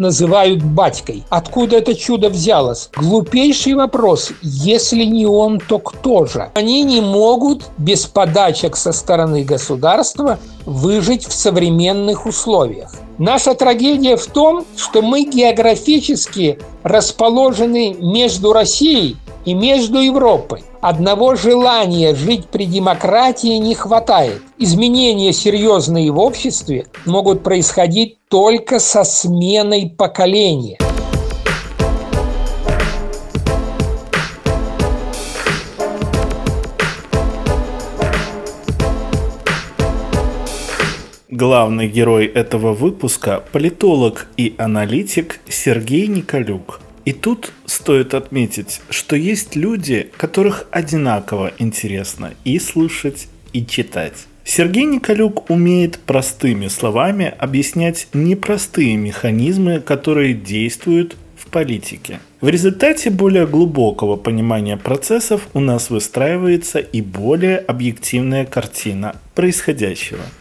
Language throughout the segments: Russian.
называют батькой. Откуда это чудо взялось? Глупейший вопрос. Если не он, то кто же? Они не могут без подачек со стороны государства выжить в современных условиях. Наша трагедия в том, что мы географически расположены между Россией и между Европой. Одного желания жить при демократии не хватает. Изменения серьезные в обществе могут происходить только со сменой поколения. Главный герой этого выпуска – политолог и аналитик Сергей Николюк – и тут стоит отметить, что есть люди, которых одинаково интересно и слушать, и читать. Сергей Николюк умеет простыми словами объяснять непростые механизмы, которые действуют в политике. В результате более глубокого понимания процессов у нас выстраивается и более объективная картина происходящего –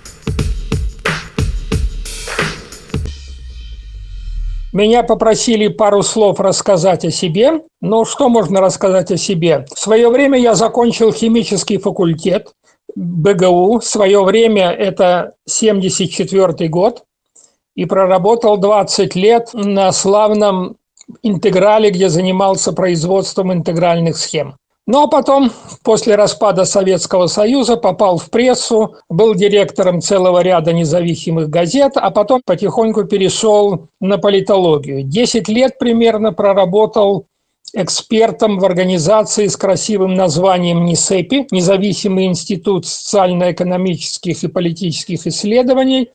Меня попросили пару слов рассказать о себе. Ну, что можно рассказать о себе? В свое время я закончил химический факультет БГУ. В свое время это 74 год. И проработал 20 лет на славном интеграле, где занимался производством интегральных схем. Ну а потом, после распада Советского Союза, попал в прессу, был директором целого ряда независимых газет, а потом потихоньку перешел на политологию. Десять лет примерно проработал экспертом в организации с красивым названием НИСЭПИ, Независимый институт социально-экономических и политических исследований,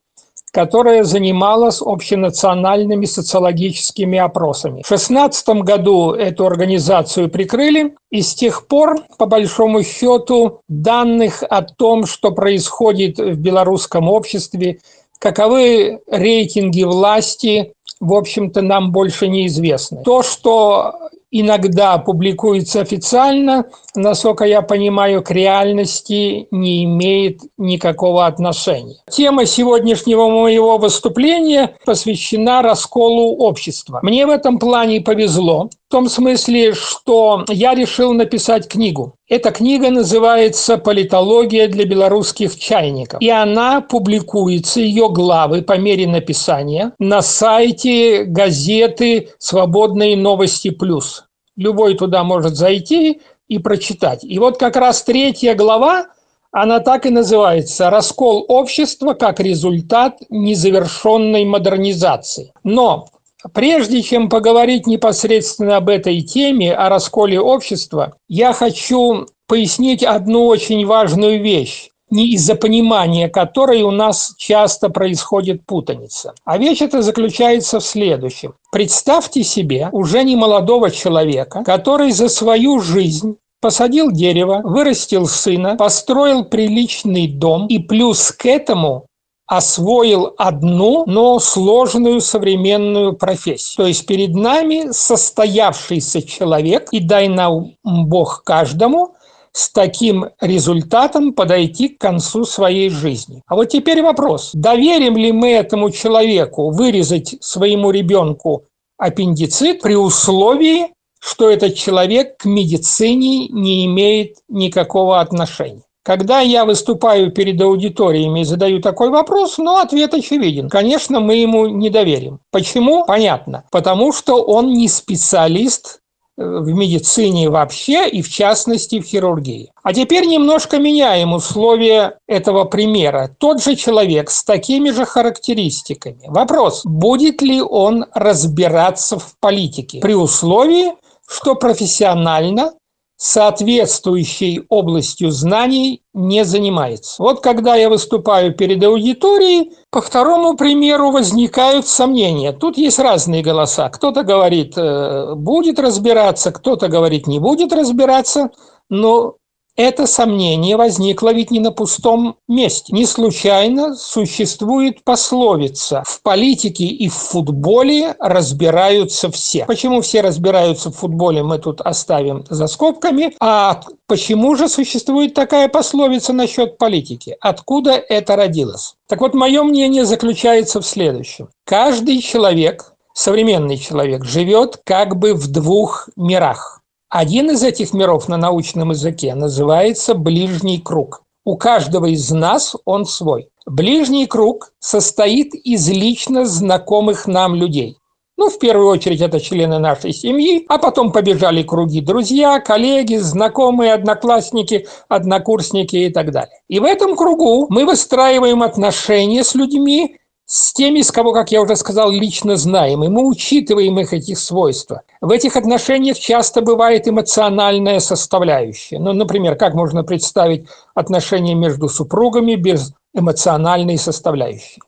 которая занималась общенациональными социологическими опросами. В 2016 году эту организацию прикрыли, и с тех пор, по большому счету, данных о том, что происходит в белорусском обществе, каковы рейтинги власти, в общем-то, нам больше неизвестны. То, что иногда публикуется официально, насколько я понимаю, к реальности не имеет никакого отношения. Тема сегодняшнего моего выступления посвящена расколу общества. Мне в этом плане повезло, в том смысле, что я решил написать книгу. Эта книга называется «Политология для белорусских чайников». И она публикуется, ее главы по мере написания, на сайте газеты «Свободные новости плюс». Любой туда может зайти и прочитать. И вот как раз третья глава, она так и называется «Раскол общества как результат незавершенной модернизации». Но прежде чем поговорить непосредственно об этой теме, о расколе общества, я хочу пояснить одну очень важную вещь не из-за понимания которой у нас часто происходит путаница. А вещь эта заключается в следующем. Представьте себе уже не молодого человека, который за свою жизнь посадил дерево, вырастил сына, построил приличный дом и плюс к этому освоил одну, но сложную современную профессию. То есть перед нами состоявшийся человек, и дай нам Бог каждому, с таким результатом подойти к концу своей жизни. А вот теперь вопрос. Доверим ли мы этому человеку вырезать своему ребенку аппендицит при условии, что этот человек к медицине не имеет никакого отношения? Когда я выступаю перед аудиториями и задаю такой вопрос, ну, ответ очевиден. Конечно, мы ему не доверим. Почему? Понятно. Потому что он не специалист в медицине вообще и в частности в хирургии. А теперь немножко меняем условия этого примера. Тот же человек с такими же характеристиками. Вопрос, будет ли он разбираться в политике при условии, что профессионально соответствующей областью знаний не занимается. Вот когда я выступаю перед аудиторией, по второму примеру возникают сомнения. Тут есть разные голоса. Кто-то говорит, э, будет разбираться, кто-то говорит, не будет разбираться. Но это сомнение возникло ведь не на пустом месте. Не случайно существует пословица «в политике и в футболе разбираются все». Почему все разбираются в футболе, мы тут оставим за скобками. А почему же существует такая пословица насчет политики? Откуда это родилось? Так вот, мое мнение заключается в следующем. Каждый человек современный человек живет как бы в двух мирах. Один из этих миров на научном языке называется ближний круг. У каждого из нас он свой. Ближний круг состоит из лично знакомых нам людей. Ну, в первую очередь, это члены нашей семьи, а потом побежали круги друзья, коллеги, знакомые, одноклассники, однокурсники и так далее. И в этом кругу мы выстраиваем отношения с людьми, с теми, с кого, как я уже сказал, лично знаем, и мы учитываем их этих свойства. В этих отношениях часто бывает эмоциональная составляющая. Ну, например, как можно представить отношения между супругами без эмоциональной составляющей?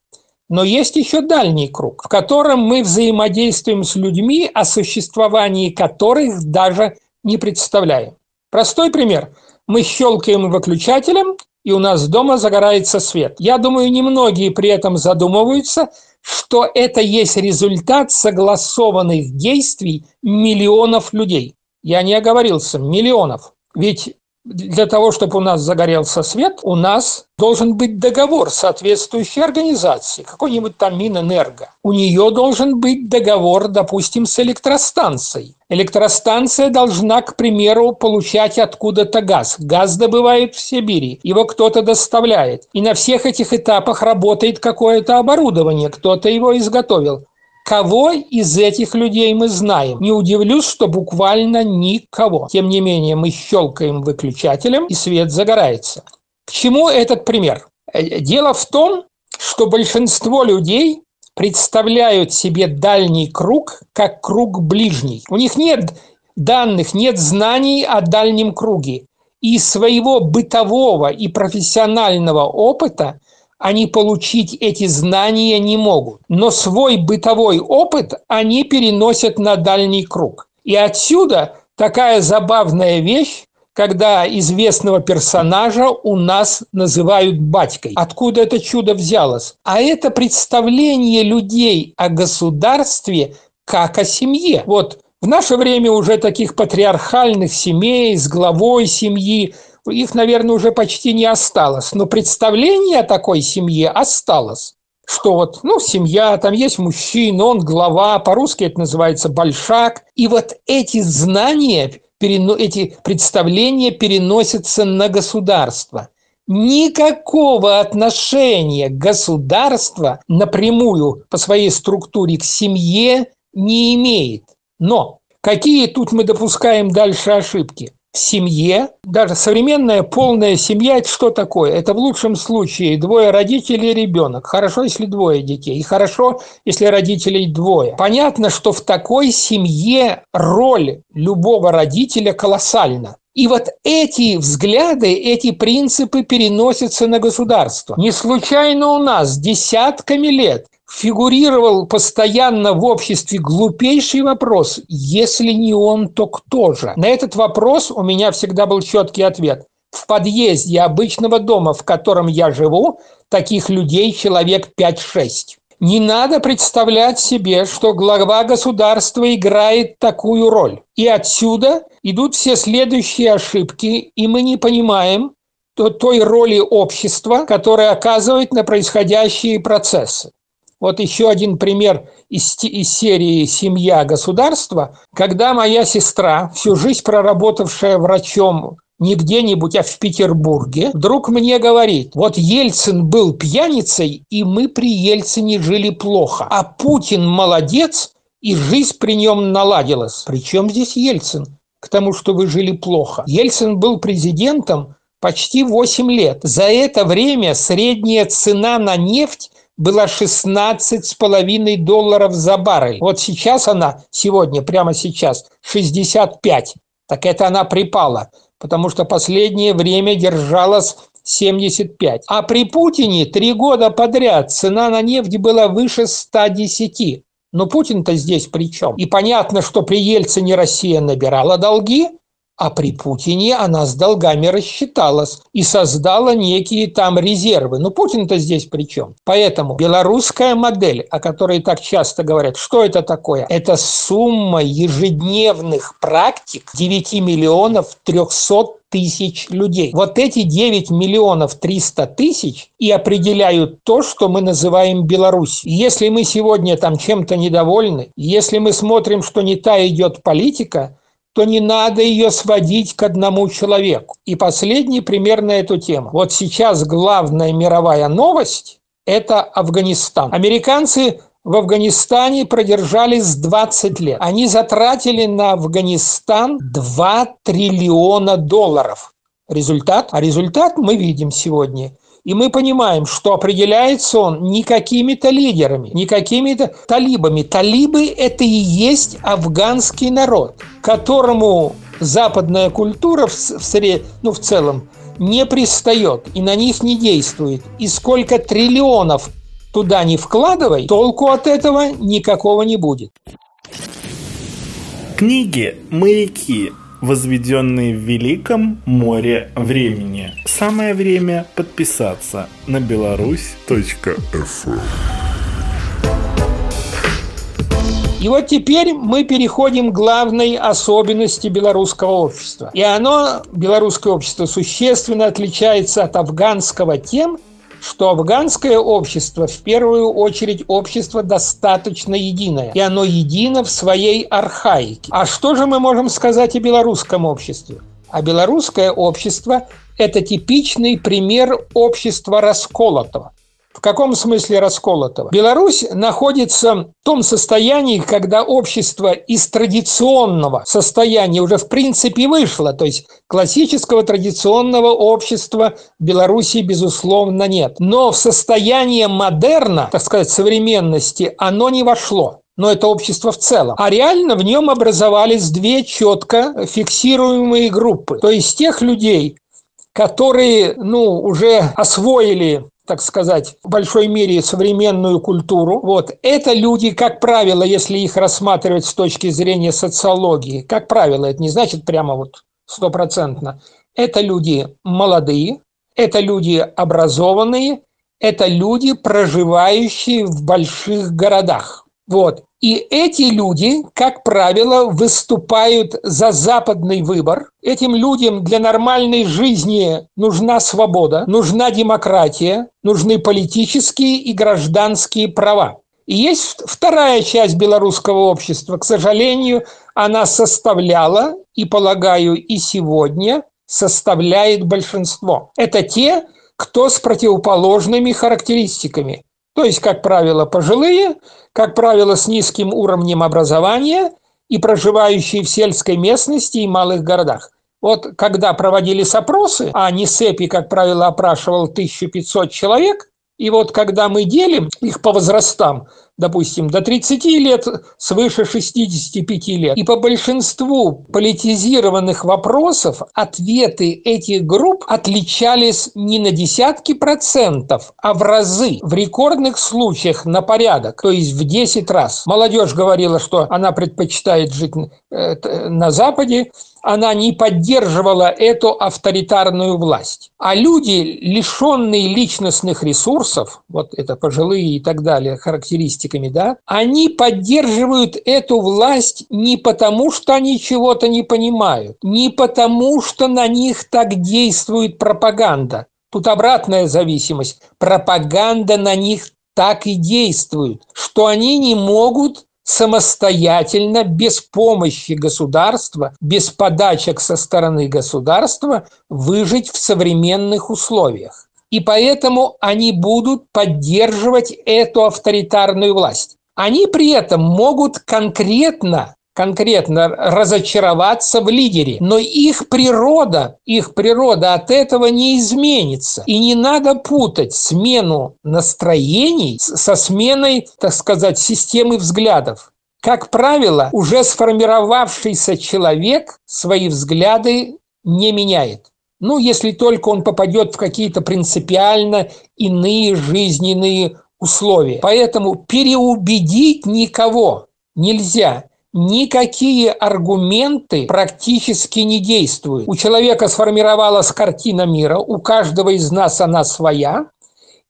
Но есть еще дальний круг, в котором мы взаимодействуем с людьми, о существовании которых даже не представляем. Простой пример. Мы щелкаем выключателем, и у нас дома загорается свет. Я думаю, немногие при этом задумываются, что это есть результат согласованных действий миллионов людей. Я не оговорился, миллионов. Ведь для того, чтобы у нас загорелся свет, у нас должен быть договор соответствующей организации, какой-нибудь там Минэнерго. У нее должен быть договор, допустим, с электростанцией. Электростанция должна, к примеру, получать откуда-то газ. Газ добывает в Сибири, его кто-то доставляет. И на всех этих этапах работает какое-то оборудование, кто-то его изготовил. Кого из этих людей мы знаем? Не удивлюсь, что буквально никого. Тем не менее, мы щелкаем выключателем, и свет загорается. К чему этот пример? Э, дело в том, что большинство людей представляют себе дальний круг как круг ближний. У них нет данных, нет знаний о дальнем круге. И своего бытового и профессионального опыта они получить эти знания не могут. Но свой бытовой опыт они переносят на дальний круг. И отсюда такая забавная вещь, когда известного персонажа у нас называют батькой. Откуда это чудо взялось? А это представление людей о государстве как о семье. Вот в наше время уже таких патриархальных семей с главой семьи их, наверное, уже почти не осталось. Но представление о такой семье осталось. Что вот, ну, семья, там есть мужчина, он глава, по-русски это называется большак. И вот эти знания, эти представления переносятся на государство. Никакого отношения государства напрямую по своей структуре к семье не имеет. Но какие тут мы допускаем дальше ошибки? Семье, даже современная полная семья – это что такое? Это в лучшем случае двое родителей и ребенок. Хорошо, если двое детей. И хорошо, если родителей двое. Понятно, что в такой семье роль любого родителя колоссальна. И вот эти взгляды, эти принципы переносятся на государство. Не случайно у нас десятками лет фигурировал постоянно в обществе глупейший вопрос «если не он, то кто же?». На этот вопрос у меня всегда был четкий ответ. В подъезде обычного дома, в котором я живу, таких людей человек 5-6. Не надо представлять себе, что глава государства играет такую роль. И отсюда идут все следующие ошибки, и мы не понимаем той роли общества, которая оказывает на происходящие процессы. Вот еще один пример из, из серии «Семья государства», когда моя сестра, всю жизнь проработавшая врачом не где-нибудь, а в Петербурге, вдруг мне говорит, вот Ельцин был пьяницей, и мы при Ельцине жили плохо, а Путин молодец, и жизнь при нем наладилась. Причем здесь Ельцин? К тому, что вы жили плохо. Ельцин был президентом почти 8 лет. За это время средняя цена на нефть была 16,5 долларов за баррель. Вот сейчас она, сегодня, прямо сейчас, 65. Так это она припала, потому что последнее время держалась 75. А при Путине три года подряд цена на нефть была выше 110. Но Путин-то здесь при чем? И понятно, что при Ельцине Россия набирала долги, А при Путине она с долгами рассчиталась и создала некие там резервы. Ну, Путин-то здесь при чем? Поэтому белорусская модель, о которой так часто говорят, что это такое? Это сумма ежедневных практик 9 миллионов 300 тысяч людей. Вот эти 9 миллионов 300 тысяч и определяют то, что мы называем Беларусь. Если мы сегодня там чем-то недовольны, если мы смотрим, что не та идет политика, то не надо ее сводить к одному человеку. И последний пример на эту тему. Вот сейчас главная мировая новость – это Афганистан. Американцы в Афганистане продержались 20 лет. Они затратили на Афганистан 2 триллиона долларов. Результат? А результат мы видим сегодня – и мы понимаем, что определяется он не какими-то лидерами, не какими-то талибами. Талибы – это и есть афганский народ, которому западная культура в, в, ну, в целом не пристает и на них не действует. И сколько триллионов туда не вкладывай, толку от этого никакого не будет. Книги «Маяки» возведенные в Великом море времени. Самое время подписаться на беларусь.фм. И вот теперь мы переходим к главной особенности белорусского общества. И оно, белорусское общество, существенно отличается от афганского тем, что афганское общество в первую очередь общество достаточно единое, и оно едино в своей архаике. А что же мы можем сказать о белорусском обществе? А белорусское общество – это типичный пример общества расколотого. В каком смысле расколотого? Беларусь находится в том состоянии, когда общество из традиционного состояния уже в принципе вышло. То есть классического традиционного общества Беларуси, безусловно, нет. Но в состояние модерна, так сказать, современности, оно не вошло но это общество в целом. А реально в нем образовались две четко фиксируемые группы. То есть тех людей, которые ну, уже освоили так сказать, в большой мере современную культуру. Вот. Это люди, как правило, если их рассматривать с точки зрения социологии, как правило, это не значит прямо вот стопроцентно, это люди молодые, это люди образованные, это люди, проживающие в больших городах. Вот. И эти люди, как правило, выступают за западный выбор. Этим людям для нормальной жизни нужна свобода, нужна демократия, нужны политические и гражданские права. И есть вторая часть белорусского общества. К сожалению, она составляла, и, полагаю, и сегодня составляет большинство. Это те, кто с противоположными характеристиками. То есть, как правило, пожилые, как правило, с низким уровнем образования и проживающие в сельской местности и малых городах. Вот когда проводились опросы, а НИСЭПИ, как правило, опрашивал 1500 человек, и вот когда мы делим их по возрастам, допустим, до 30 лет, свыше 65 лет. И по большинству политизированных вопросов ответы этих групп отличались не на десятки процентов, а в разы, в рекордных случаях на порядок, то есть в 10 раз. Молодежь говорила, что она предпочитает жить э, на Западе, она не поддерживала эту авторитарную власть. А люди, лишенные личностных ресурсов, вот это пожилые и так далее, характеристиками, да, они поддерживают эту власть не потому, что они чего-то не понимают, не потому, что на них так действует пропаганда. Тут обратная зависимость. Пропаганда на них так и действует, что они не могут самостоятельно, без помощи государства, без подачек со стороны государства выжить в современных условиях. И поэтому они будут поддерживать эту авторитарную власть. Они при этом могут конкретно конкретно разочароваться в лидере. Но их природа, их природа от этого не изменится. И не надо путать смену настроений со сменой, так сказать, системы взглядов. Как правило, уже сформировавшийся человек свои взгляды не меняет. Ну, если только он попадет в какие-то принципиально иные жизненные условия. Поэтому переубедить никого нельзя никакие аргументы практически не действуют. У человека сформировалась картина мира, у каждого из нас она своя,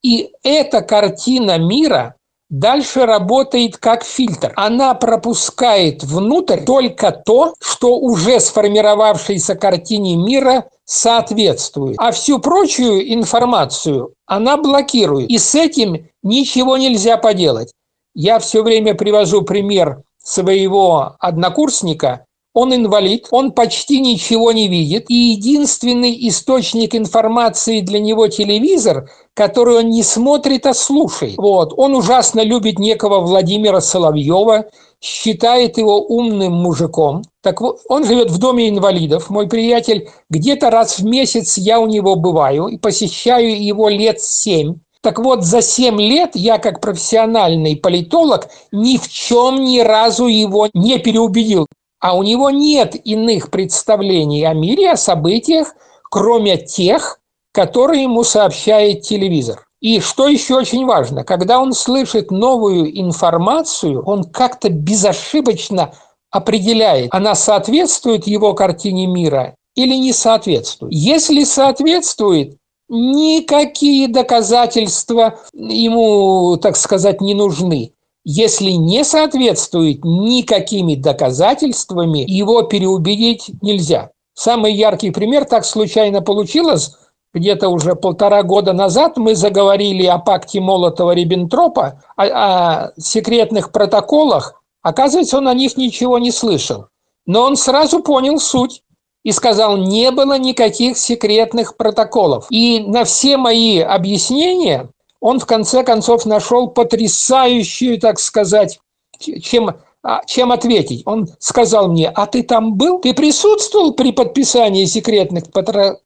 и эта картина мира дальше работает как фильтр. Она пропускает внутрь только то, что уже сформировавшейся картине мира соответствует. А всю прочую информацию она блокирует. И с этим ничего нельзя поделать. Я все время привожу пример своего однокурсника, он инвалид, он почти ничего не видит, и единственный источник информации для него телевизор, который он не смотрит, а слушает. Вот. Он ужасно любит некого Владимира Соловьева, считает его умным мужиком. Так вот, он живет в доме инвалидов, мой приятель. Где-то раз в месяц я у него бываю и посещаю его лет семь. Так вот, за семь лет я, как профессиональный политолог, ни в чем ни разу его не переубедил а у него нет иных представлений о мире, о событиях, кроме тех, которые ему сообщает телевизор. И что еще очень важно, когда он слышит новую информацию, он как-то безошибочно определяет, она соответствует его картине мира или не соответствует. Если соответствует, никакие доказательства ему, так сказать, не нужны. Если не соответствует никакими доказательствами, его переубедить нельзя. Самый яркий пример так случайно получилось. Где-то уже полтора года назад мы заговорили о пакте Молотова-Риббентропа, о, о секретных протоколах. Оказывается, он о них ничего не слышал. Но он сразу понял суть и сказал, не было никаких секретных протоколов. И на все мои объяснения он в конце концов нашел потрясающую, так сказать, чем, а, чем ответить. Он сказал мне, а ты там был? Ты присутствовал при подписании секретных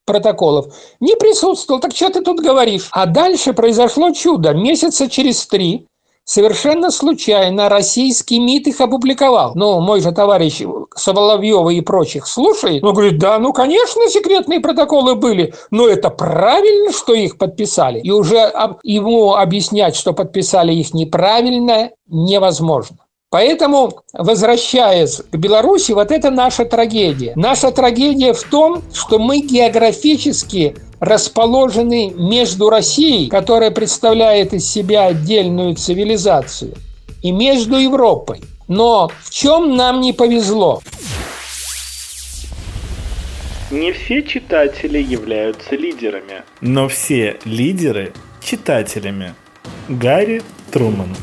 протоколов? Не присутствовал, так что ты тут говоришь? А дальше произошло чудо. Месяца через три Совершенно случайно российский МИД их опубликовал. Ну, мой же товарищ Соловьева и прочих слушает. Он говорит, да, ну, конечно, секретные протоколы были, но это правильно, что их подписали. И уже ему объяснять, что подписали их неправильно, невозможно. Поэтому, возвращаясь к Беларуси, вот это наша трагедия. Наша трагедия в том, что мы географически расположены между Россией, которая представляет из себя отдельную цивилизацию, и между Европой. Но в чем нам не повезло? Не все читатели являются лидерами, но все лидеры – читателями. Гарри Труман.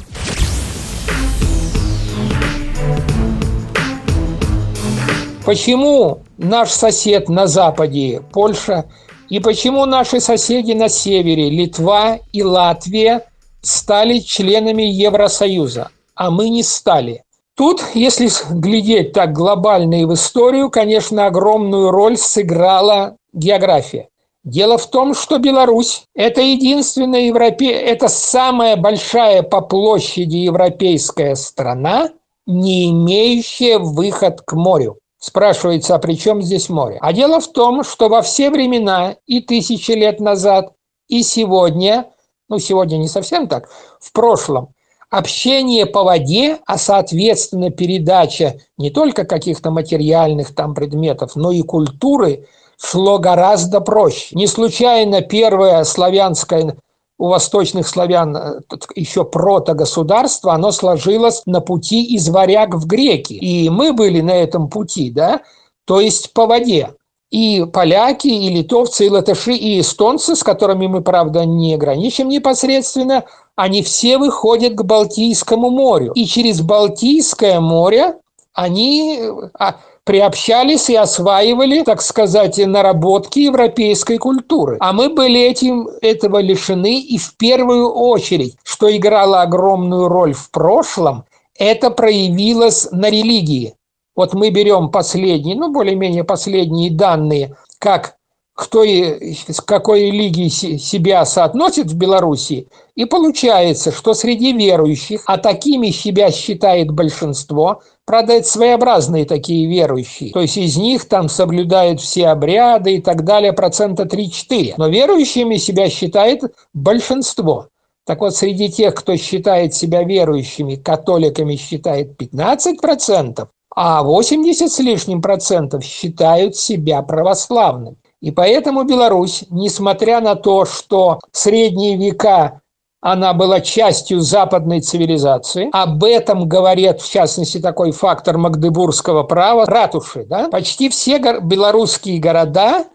Почему наш сосед на западе, Польша, и почему наши соседи на севере, Литва и Латвия, стали членами Евросоюза, а мы не стали? Тут, если глядеть так глобально и в историю, конечно, огромную роль сыграла география. Дело в том, что Беларусь – это единственная европе... это самая большая по площади европейская страна, не имеющая выход к морю. Спрашивается, а при чем здесь море? А дело в том, что во все времена, и тысячи лет назад, и сегодня, ну сегодня не совсем так, в прошлом, общение по воде, а соответственно передача не только каких-то материальных там предметов, но и культуры шло гораздо проще. Не случайно первое славянское у восточных славян э, еще протогосударство, оно сложилось на пути из варяг в греки. И мы были на этом пути, да, то есть по воде. И поляки, и литовцы, и латыши, и эстонцы, с которыми мы, правда, не граничим непосредственно, они все выходят к Балтийскому морю. И через Балтийское море они а, приобщались и осваивали, так сказать, наработки европейской культуры. А мы были этим, этого лишены, и в первую очередь, что играло огромную роль в прошлом, это проявилось на религии. Вот мы берем последние, ну, более-менее последние данные, как кто и с какой религией себя соотносит в Беларуси, и получается, что среди верующих, а такими себя считает большинство, правда, это своеобразные такие верующие, то есть из них там соблюдают все обряды и так далее, процента 3-4, но верующими себя считает большинство. Так вот, среди тех, кто считает себя верующими, католиками считает 15%, а 80 с лишним процентов считают себя православными. И поэтому Беларусь, несмотря на то, что в средние века она была частью западной цивилизации. Об этом говорит, в частности, такой фактор магдебургского права – ратуши. Да? Почти все белорусские города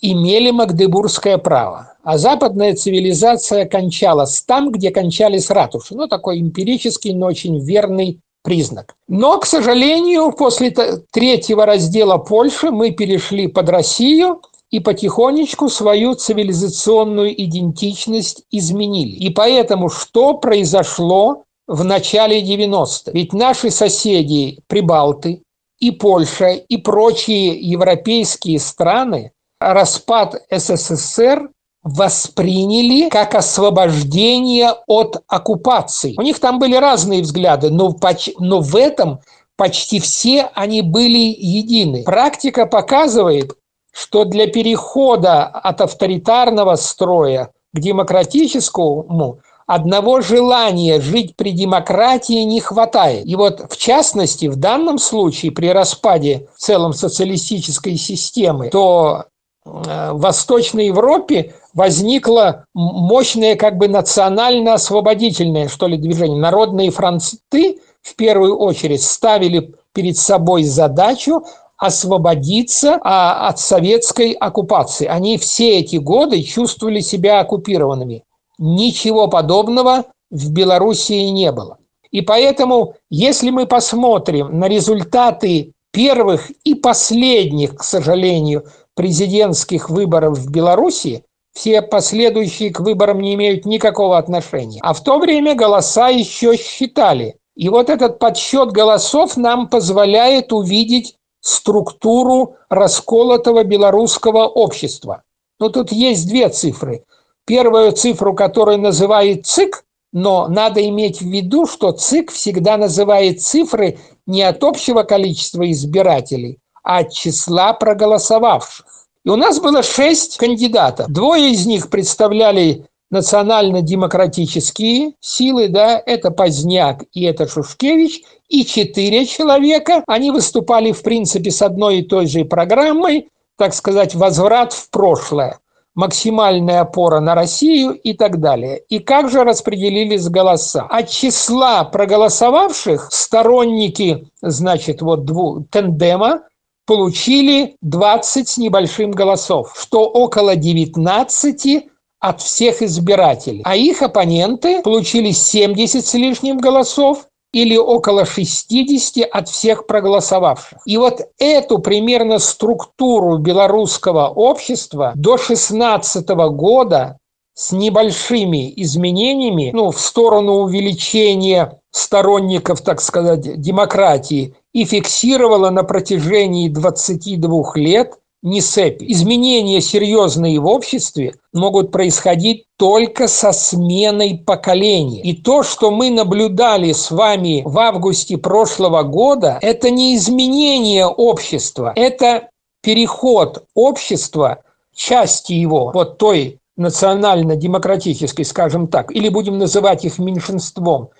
имели магдебургское право. А западная цивилизация кончалась там, где кончались ратуши. Ну, такой эмпирический, но очень верный признак. Но, к сожалению, после третьего раздела Польши мы перешли под Россию – и потихонечку свою цивилизационную идентичность изменили. И поэтому что произошло в начале 90-х? Ведь наши соседи, прибалты, и Польша, и прочие европейские страны распад СССР восприняли как освобождение от оккупации. У них там были разные взгляды, но, но в этом почти все они были едины. Практика показывает, что для перехода от авторитарного строя к демократическому одного желания жить при демократии не хватает. И вот в частности, в данном случае при распаде в целом социалистической системы, то э, в Восточной Европе возникло мощное как бы национально-освободительное, что ли, движение. Народные французы в первую очередь ставили перед собой задачу освободиться а, от советской оккупации. Они все эти годы чувствовали себя оккупированными. Ничего подобного в Белоруссии не было. И поэтому, если мы посмотрим на результаты первых и последних, к сожалению, президентских выборов в Беларуси, все последующие к выборам не имеют никакого отношения. А в то время голоса еще считали. И вот этот подсчет голосов нам позволяет увидеть структуру расколотого белорусского общества. Но тут есть две цифры. Первую цифру, которую называет ЦИК, но надо иметь в виду, что ЦИК всегда называет цифры не от общего количества избирателей, а от числа проголосовавших. И у нас было шесть кандидатов. Двое из них представляли национально-демократические силы, да, это Поздняк и это Шушкевич, и четыре человека, они выступали, в принципе, с одной и той же программой, так сказать, возврат в прошлое, максимальная опора на Россию и так далее. И как же распределились голоса? От числа проголосовавших сторонники, значит, вот двух, тендема, получили 20 с небольшим голосов, что около 19 от всех избирателей. А их оппоненты получили 70 с лишним голосов или около 60 от всех проголосовавших. И вот эту примерно структуру белорусского общества до 16 года с небольшими изменениями, ну, в сторону увеличения сторонников, так сказать, демократии, и фиксировала на протяжении 22 лет НИСЭП. Изменения серьезные в обществе могут происходить только со сменой поколений. И то, что мы наблюдали с вами в августе прошлого года, это не изменение общества, это переход общества, части его, вот той национально-демократической, скажем так, или будем называть их меньшинством,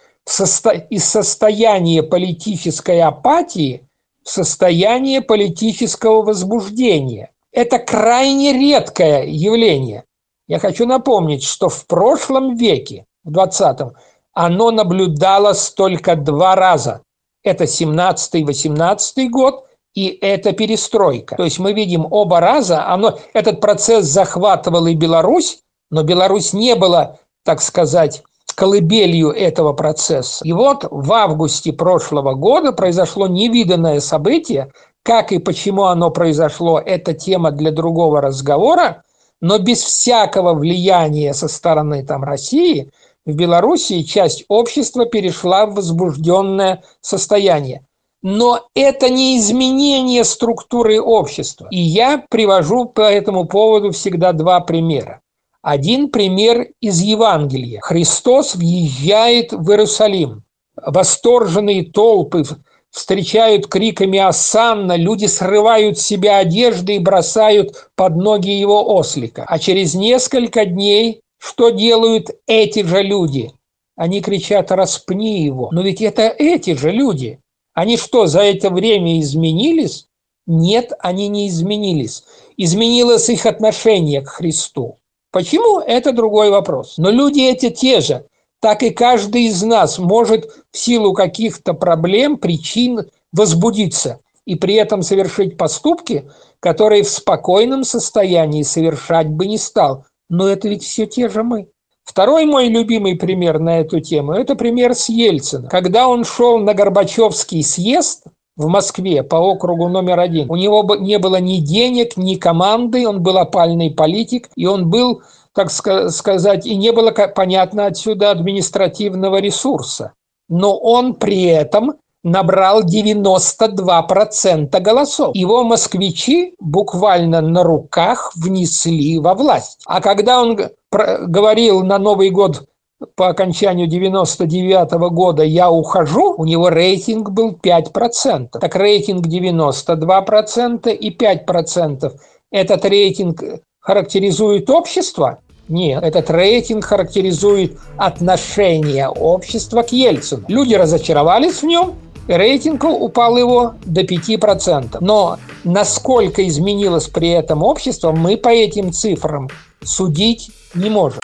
из состояния политической апатии – состояние политического возбуждения. Это крайне редкое явление. Я хочу напомнить, что в прошлом веке, в 20-м, оно наблюдалось только два раза. Это 17-18 год и это перестройка. То есть мы видим оба раза, оно, этот процесс захватывал и Беларусь, но Беларусь не была, так сказать, колыбелью этого процесса. И вот в августе прошлого года произошло невиданное событие. Как и почему оно произошло, это тема для другого разговора, но без всякого влияния со стороны там, России в Белоруссии часть общества перешла в возбужденное состояние. Но это не изменение структуры общества. И я привожу по этому поводу всегда два примера. Один пример из Евангелия. Христос въезжает в Иерусалим. Восторженные толпы встречают криками «Осанна!», люди срывают с себя одежды и бросают под ноги его ослика. А через несколько дней что делают эти же люди? Они кричат «Распни его!». Но ведь это эти же люди. Они что, за это время изменились? Нет, они не изменились. Изменилось их отношение к Христу. Почему? Это другой вопрос. Но люди эти те же. Так и каждый из нас может в силу каких-то проблем, причин возбудиться и при этом совершить поступки, которые в спокойном состоянии совершать бы не стал. Но это ведь все те же мы. Второй мой любимый пример на эту тему – это пример с Ельцина. Когда он шел на Горбачевский съезд в Москве по округу номер один, у него не было ни денег, ни команды, он был опальный политик, и он был, так сказать, и не было, понятно, отсюда административного ресурса. Но он при этом набрал 92% голосов. Его москвичи буквально на руках внесли во власть. А когда он говорил на Новый год по окончанию 99 -го года «я ухожу», у него рейтинг был 5%. Так рейтинг 92% и 5%. Этот рейтинг характеризует общество? Нет, этот рейтинг характеризует отношение общества к Ельцину. Люди разочаровались в нем, рейтинг упал его до 5%. Но насколько изменилось при этом общество, мы по этим цифрам судить не можем.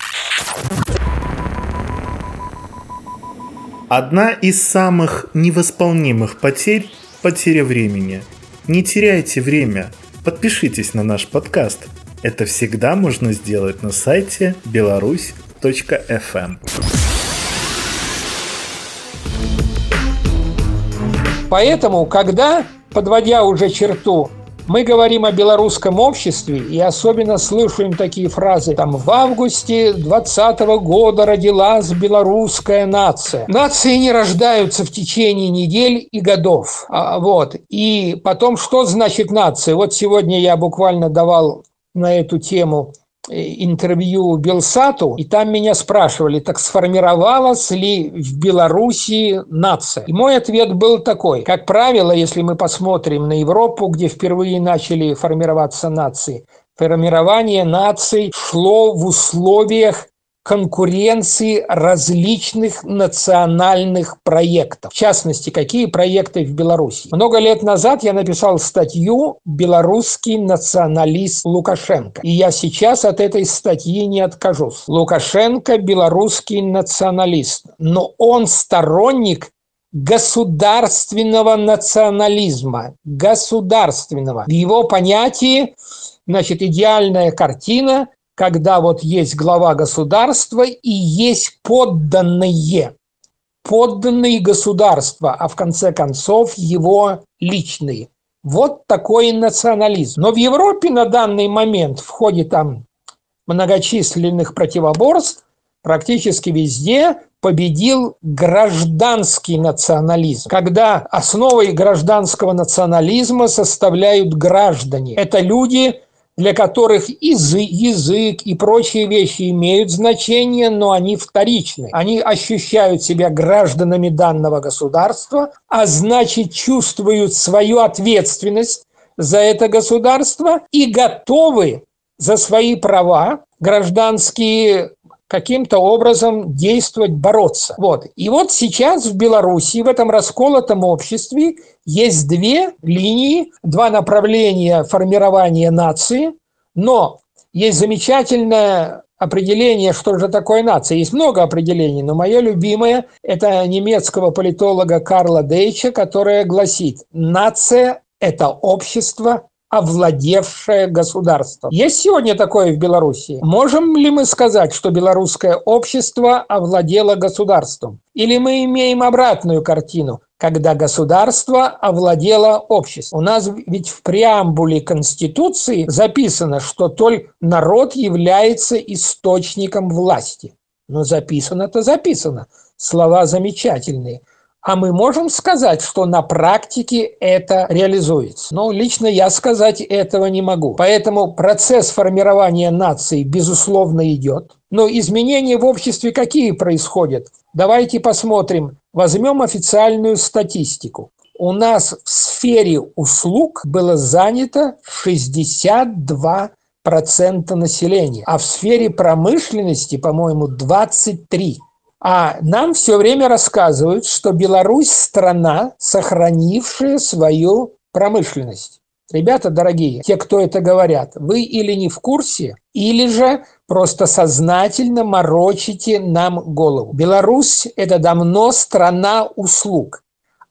Одна из самых невосполнимых потерь – потеря времени. Не теряйте время. Подпишитесь на наш подкаст. Это всегда можно сделать на сайте беларусь.фм. Поэтому, когда, подводя уже черту, мы говорим о белорусском обществе и особенно слышим такие фразы, там, в августе 2020 года родилась белорусская нация. Нации не рождаются в течение недель и годов. А, вот. И потом, что значит нация? Вот сегодня я буквально давал на эту тему интервью Белсату, и там меня спрашивали, так сформировалась ли в Белоруссии нация? И мой ответ был такой. Как правило, если мы посмотрим на Европу, где впервые начали формироваться нации, формирование наций шло в условиях конкуренции различных национальных проектов. В частности, какие проекты в Беларуси. Много лет назад я написал статью «Белорусский националист Лукашенко». И я сейчас от этой статьи не откажусь. Лукашенко – белорусский националист, но он сторонник государственного национализма, государственного. В его понятии, значит, идеальная картина когда вот есть глава государства и есть подданные, подданные государства, а в конце концов его личные. Вот такой национализм. Но в Европе на данный момент в ходе там многочисленных противоборств практически везде победил гражданский национализм, когда основой гражданского национализма составляют граждане. Это люди, для которых язык и прочие вещи имеют значение, но они вторичны. Они ощущают себя гражданами данного государства, а значит чувствуют свою ответственность за это государство и готовы за свои права гражданские каким-то образом действовать, бороться. Вот. И вот сейчас в Беларуси, в этом расколотом обществе, есть две линии, два направления формирования нации, но есть замечательное определение, что же такое нация. Есть много определений, но мое любимое – это немецкого политолога Карла Дейча, которое гласит «нация – это общество, овладевшее государство. Есть сегодня такое в Беларуси? Можем ли мы сказать, что белорусское общество овладело государством? Или мы имеем обратную картину, когда государство овладело обществом? У нас ведь в преамбуле Конституции записано, что только народ является источником власти. Но записано-то записано. Слова замечательные – а мы можем сказать, что на практике это реализуется. Но лично я сказать этого не могу. Поэтому процесс формирования нации, безусловно, идет. Но изменения в обществе какие происходят? Давайте посмотрим. Возьмем официальную статистику. У нас в сфере услуг было занято 62 процента населения, а в сфере промышленности, по-моему, 23. А нам все время рассказывают, что Беларусь – страна, сохранившая свою промышленность. Ребята дорогие, те, кто это говорят, вы или не в курсе, или же просто сознательно морочите нам голову. Беларусь – это давно страна услуг.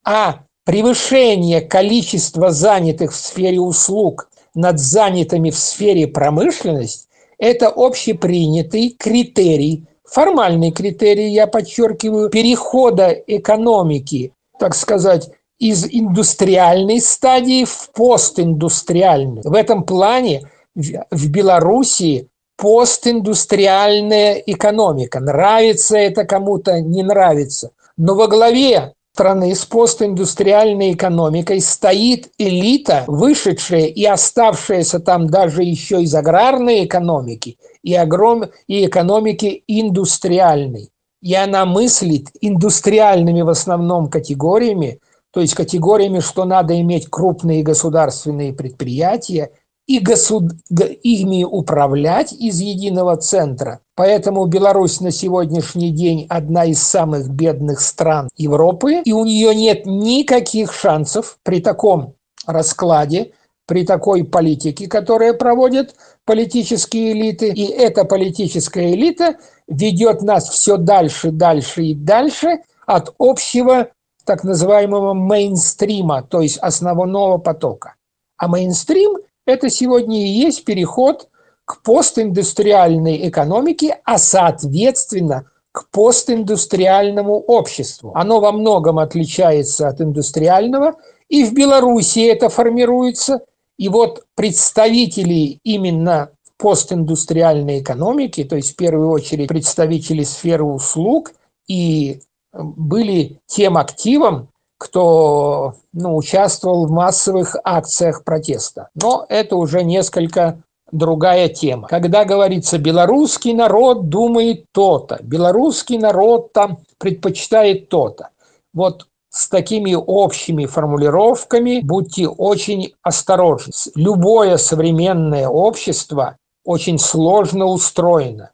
А превышение количества занятых в сфере услуг над занятыми в сфере промышленности – это общепринятый критерий, формальный критерий, я подчеркиваю, перехода экономики, так сказать, из индустриальной стадии в постиндустриальную. В этом плане в Белоруссии постиндустриальная экономика. Нравится это кому-то, не нравится. Но во главе страны с постиндустриальной экономикой стоит элита, вышедшая и оставшаяся там даже еще из аграрной экономики и, огром... и экономики индустриальной. И она мыслит индустриальными в основном категориями, то есть категориями, что надо иметь крупные государственные предприятия и госуд... ими управлять из единого центра. Поэтому Беларусь на сегодняшний день одна из самых бедных стран Европы, и у нее нет никаких шансов при таком раскладе, при такой политике, которая проводят политические элиты. И эта политическая элита ведет нас все дальше, дальше и дальше от общего так называемого мейнстрима, то есть основного потока. А мейнстрим – это сегодня и есть переход к постиндустриальной экономике, а соответственно к постиндустриальному обществу. Оно во многом отличается от индустриального, и в Беларуси это формируется. И вот представители именно постиндустриальной экономики, то есть в первую очередь представители сферы услуг и были тем активом, кто ну, участвовал в массовых акциях протеста. Но это уже несколько другая тема. Когда говорится, белорусский народ думает то-то, белорусский народ там предпочитает то-то. Вот с такими общими формулировками будьте очень осторожны. Любое современное общество очень сложно устроено.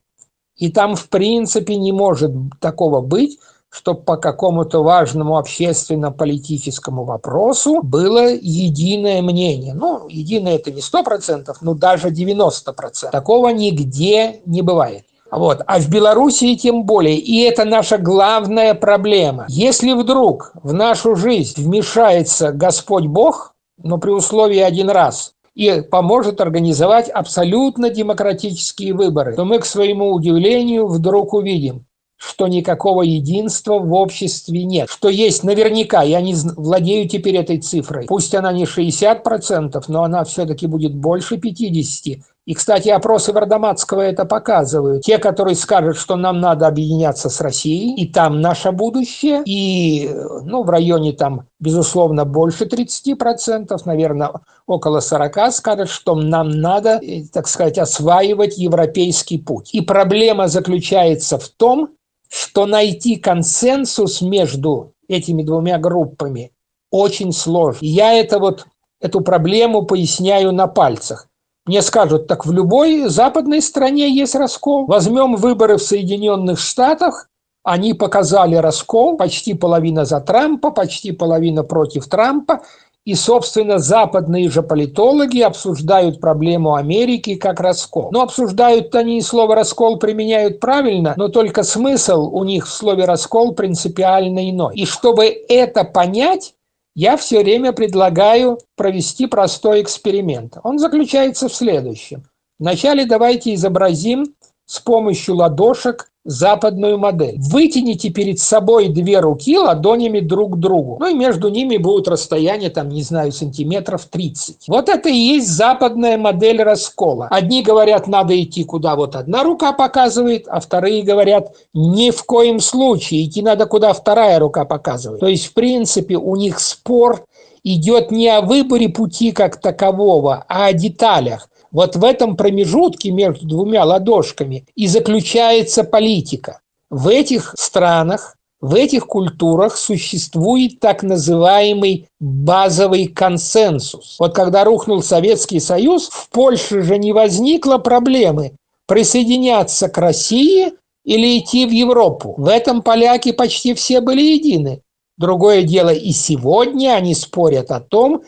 И там, в принципе, не может такого быть, чтобы по какому-то важному общественно-политическому вопросу было единое мнение. Ну, единое это не 100%, но даже 90%. Такого нигде не бывает. Вот. А в Белоруссии тем более. И это наша главная проблема. Если вдруг в нашу жизнь вмешается Господь Бог, но при условии один раз, и поможет организовать абсолютно демократические выборы, то мы, к своему удивлению, вдруг увидим, что никакого единства в обществе нет. Что есть наверняка, я не владею теперь этой цифрой. Пусть она не 60%, но она все-таки будет больше 50%. И, кстати, опросы Вардаматского это показывают. Те, которые скажут, что нам надо объединяться с Россией, и там наше будущее, и ну, в районе там, безусловно, больше 30%, наверное, около 40% скажут, что нам надо, э, так сказать, осваивать европейский путь. И проблема заключается в том, что найти консенсус между этими двумя группами очень сложно. Я это вот, эту проблему поясняю на пальцах. Мне скажут, так в любой западной стране есть раскол. Возьмем выборы в Соединенных Штатах, они показали раскол, почти половина за Трампа, почти половина против Трампа. И, собственно, западные же политологи обсуждают проблему Америки как раскол. Но обсуждают они слово «раскол» применяют правильно, но только смысл у них в слове «раскол» принципиально иной. И чтобы это понять, я все время предлагаю провести простой эксперимент. Он заключается в следующем. Вначале давайте изобразим с помощью ладошек западную модель. Вытяните перед собой две руки ладонями друг к другу. Ну и между ними будет расстояние, там, не знаю, сантиметров 30. Вот это и есть западная модель раскола. Одни говорят, надо идти куда вот одна рука показывает, а вторые говорят, ни в коем случае, идти надо куда вторая рука показывает. То есть, в принципе, у них спор идет не о выборе пути как такового, а о деталях. Вот в этом промежутке между двумя ладошками и заключается политика. В этих странах, в этих культурах существует так называемый базовый консенсус. Вот когда рухнул Советский Союз, в Польше же не возникло проблемы присоединяться к России или идти в Европу. В этом поляки почти все были едины. Другое дело, и сегодня они спорят о том,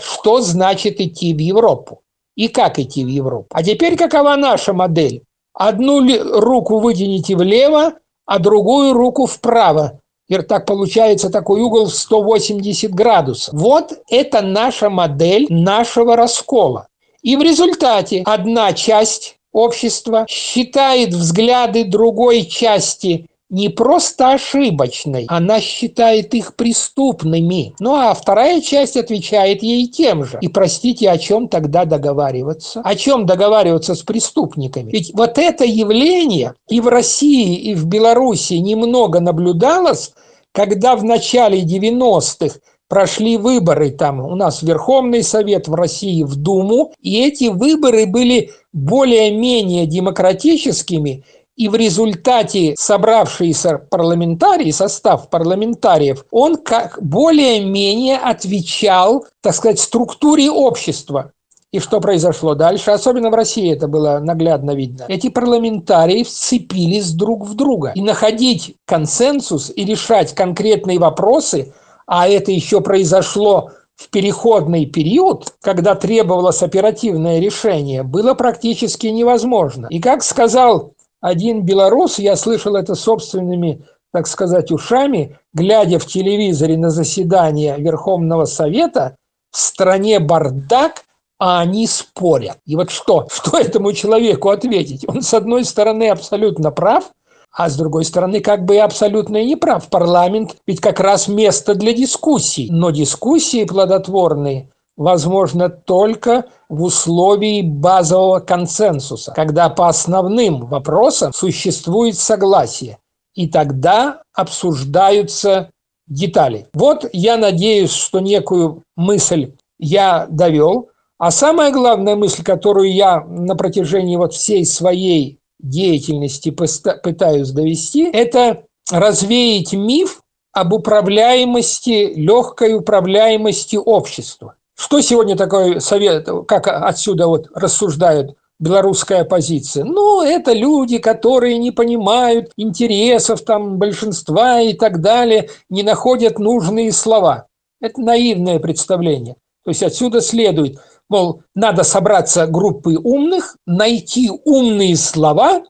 что значит идти в Европу и как идти в Европу. А теперь какова наша модель? Одну руку вытяните влево, а другую руку вправо. И так получается такой угол в 180 градусов. Вот это наша модель нашего раскола. И в результате одна часть общества считает взгляды другой части не просто ошибочной, она считает их преступными. Ну а вторая часть отвечает ей тем же. И простите, о чем тогда договариваться? О чем договариваться с преступниками? Ведь вот это явление и в России, и в Беларуси немного наблюдалось, когда в начале 90-х прошли выборы там у нас Верховный Совет в России, в Думу, и эти выборы были более-менее демократическими, и в результате собравшийся парламентарий, состав парламентариев, он как более-менее отвечал, так сказать, структуре общества. И что произошло дальше? Особенно в России это было наглядно видно. Эти парламентарии вцепились друг в друга. И находить консенсус и решать конкретные вопросы, а это еще произошло в переходный период, когда требовалось оперативное решение, было практически невозможно. И как сказал один белорус, я слышал это собственными, так сказать, ушами, глядя в телевизоре на заседание Верховного Совета, в стране бардак, а они спорят. И вот что? Что этому человеку ответить? Он, с одной стороны, абсолютно прав, а с другой стороны, как бы и абсолютно и не прав. Парламент ведь как раз место для дискуссий. Но дискуссии плодотворные возможно только в условии базового консенсуса, когда по основным вопросам существует согласие, и тогда обсуждаются детали. Вот я надеюсь, что некую мысль я довел, а самая главная мысль, которую я на протяжении вот всей своей деятельности пытаюсь довести, это развеять миф об управляемости, легкой управляемости общества. Что сегодня такое совет, как отсюда вот рассуждают белорусская оппозиция? Ну, это люди, которые не понимают интересов там большинства и так далее, не находят нужные слова. Это наивное представление. То есть отсюда следует, мол, надо собраться группы умных, найти умные слова,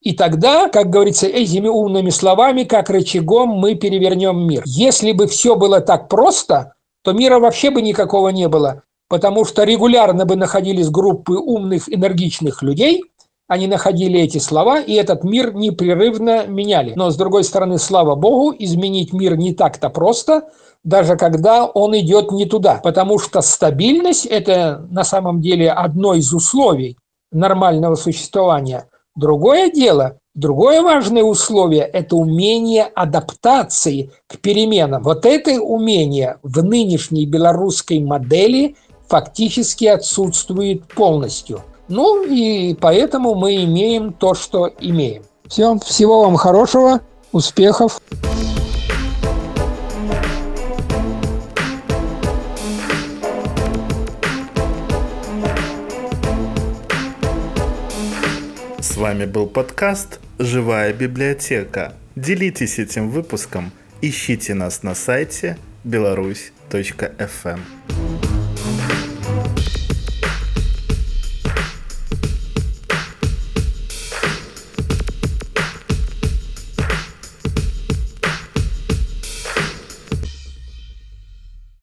и тогда, как говорится, этими умными словами, как рычагом, мы перевернем мир. Если бы все было так просто, то мира вообще бы никакого не было, потому что регулярно бы находились группы умных, энергичных людей, они находили эти слова, и этот мир непрерывно меняли. Но, с другой стороны, слава богу, изменить мир не так-то просто, даже когда он идет не туда, потому что стабильность – это на самом деле одно из условий нормального существования. Другое дело, Другое важное условие – это умение адаптации к переменам. Вот это умение в нынешней белорусской модели фактически отсутствует полностью. Ну и поэтому мы имеем то, что имеем. Все, всего вам хорошего, успехов. С вами был подкаст «Живая библиотека». Делитесь этим выпуском, ищите нас на сайте беларусь.фм.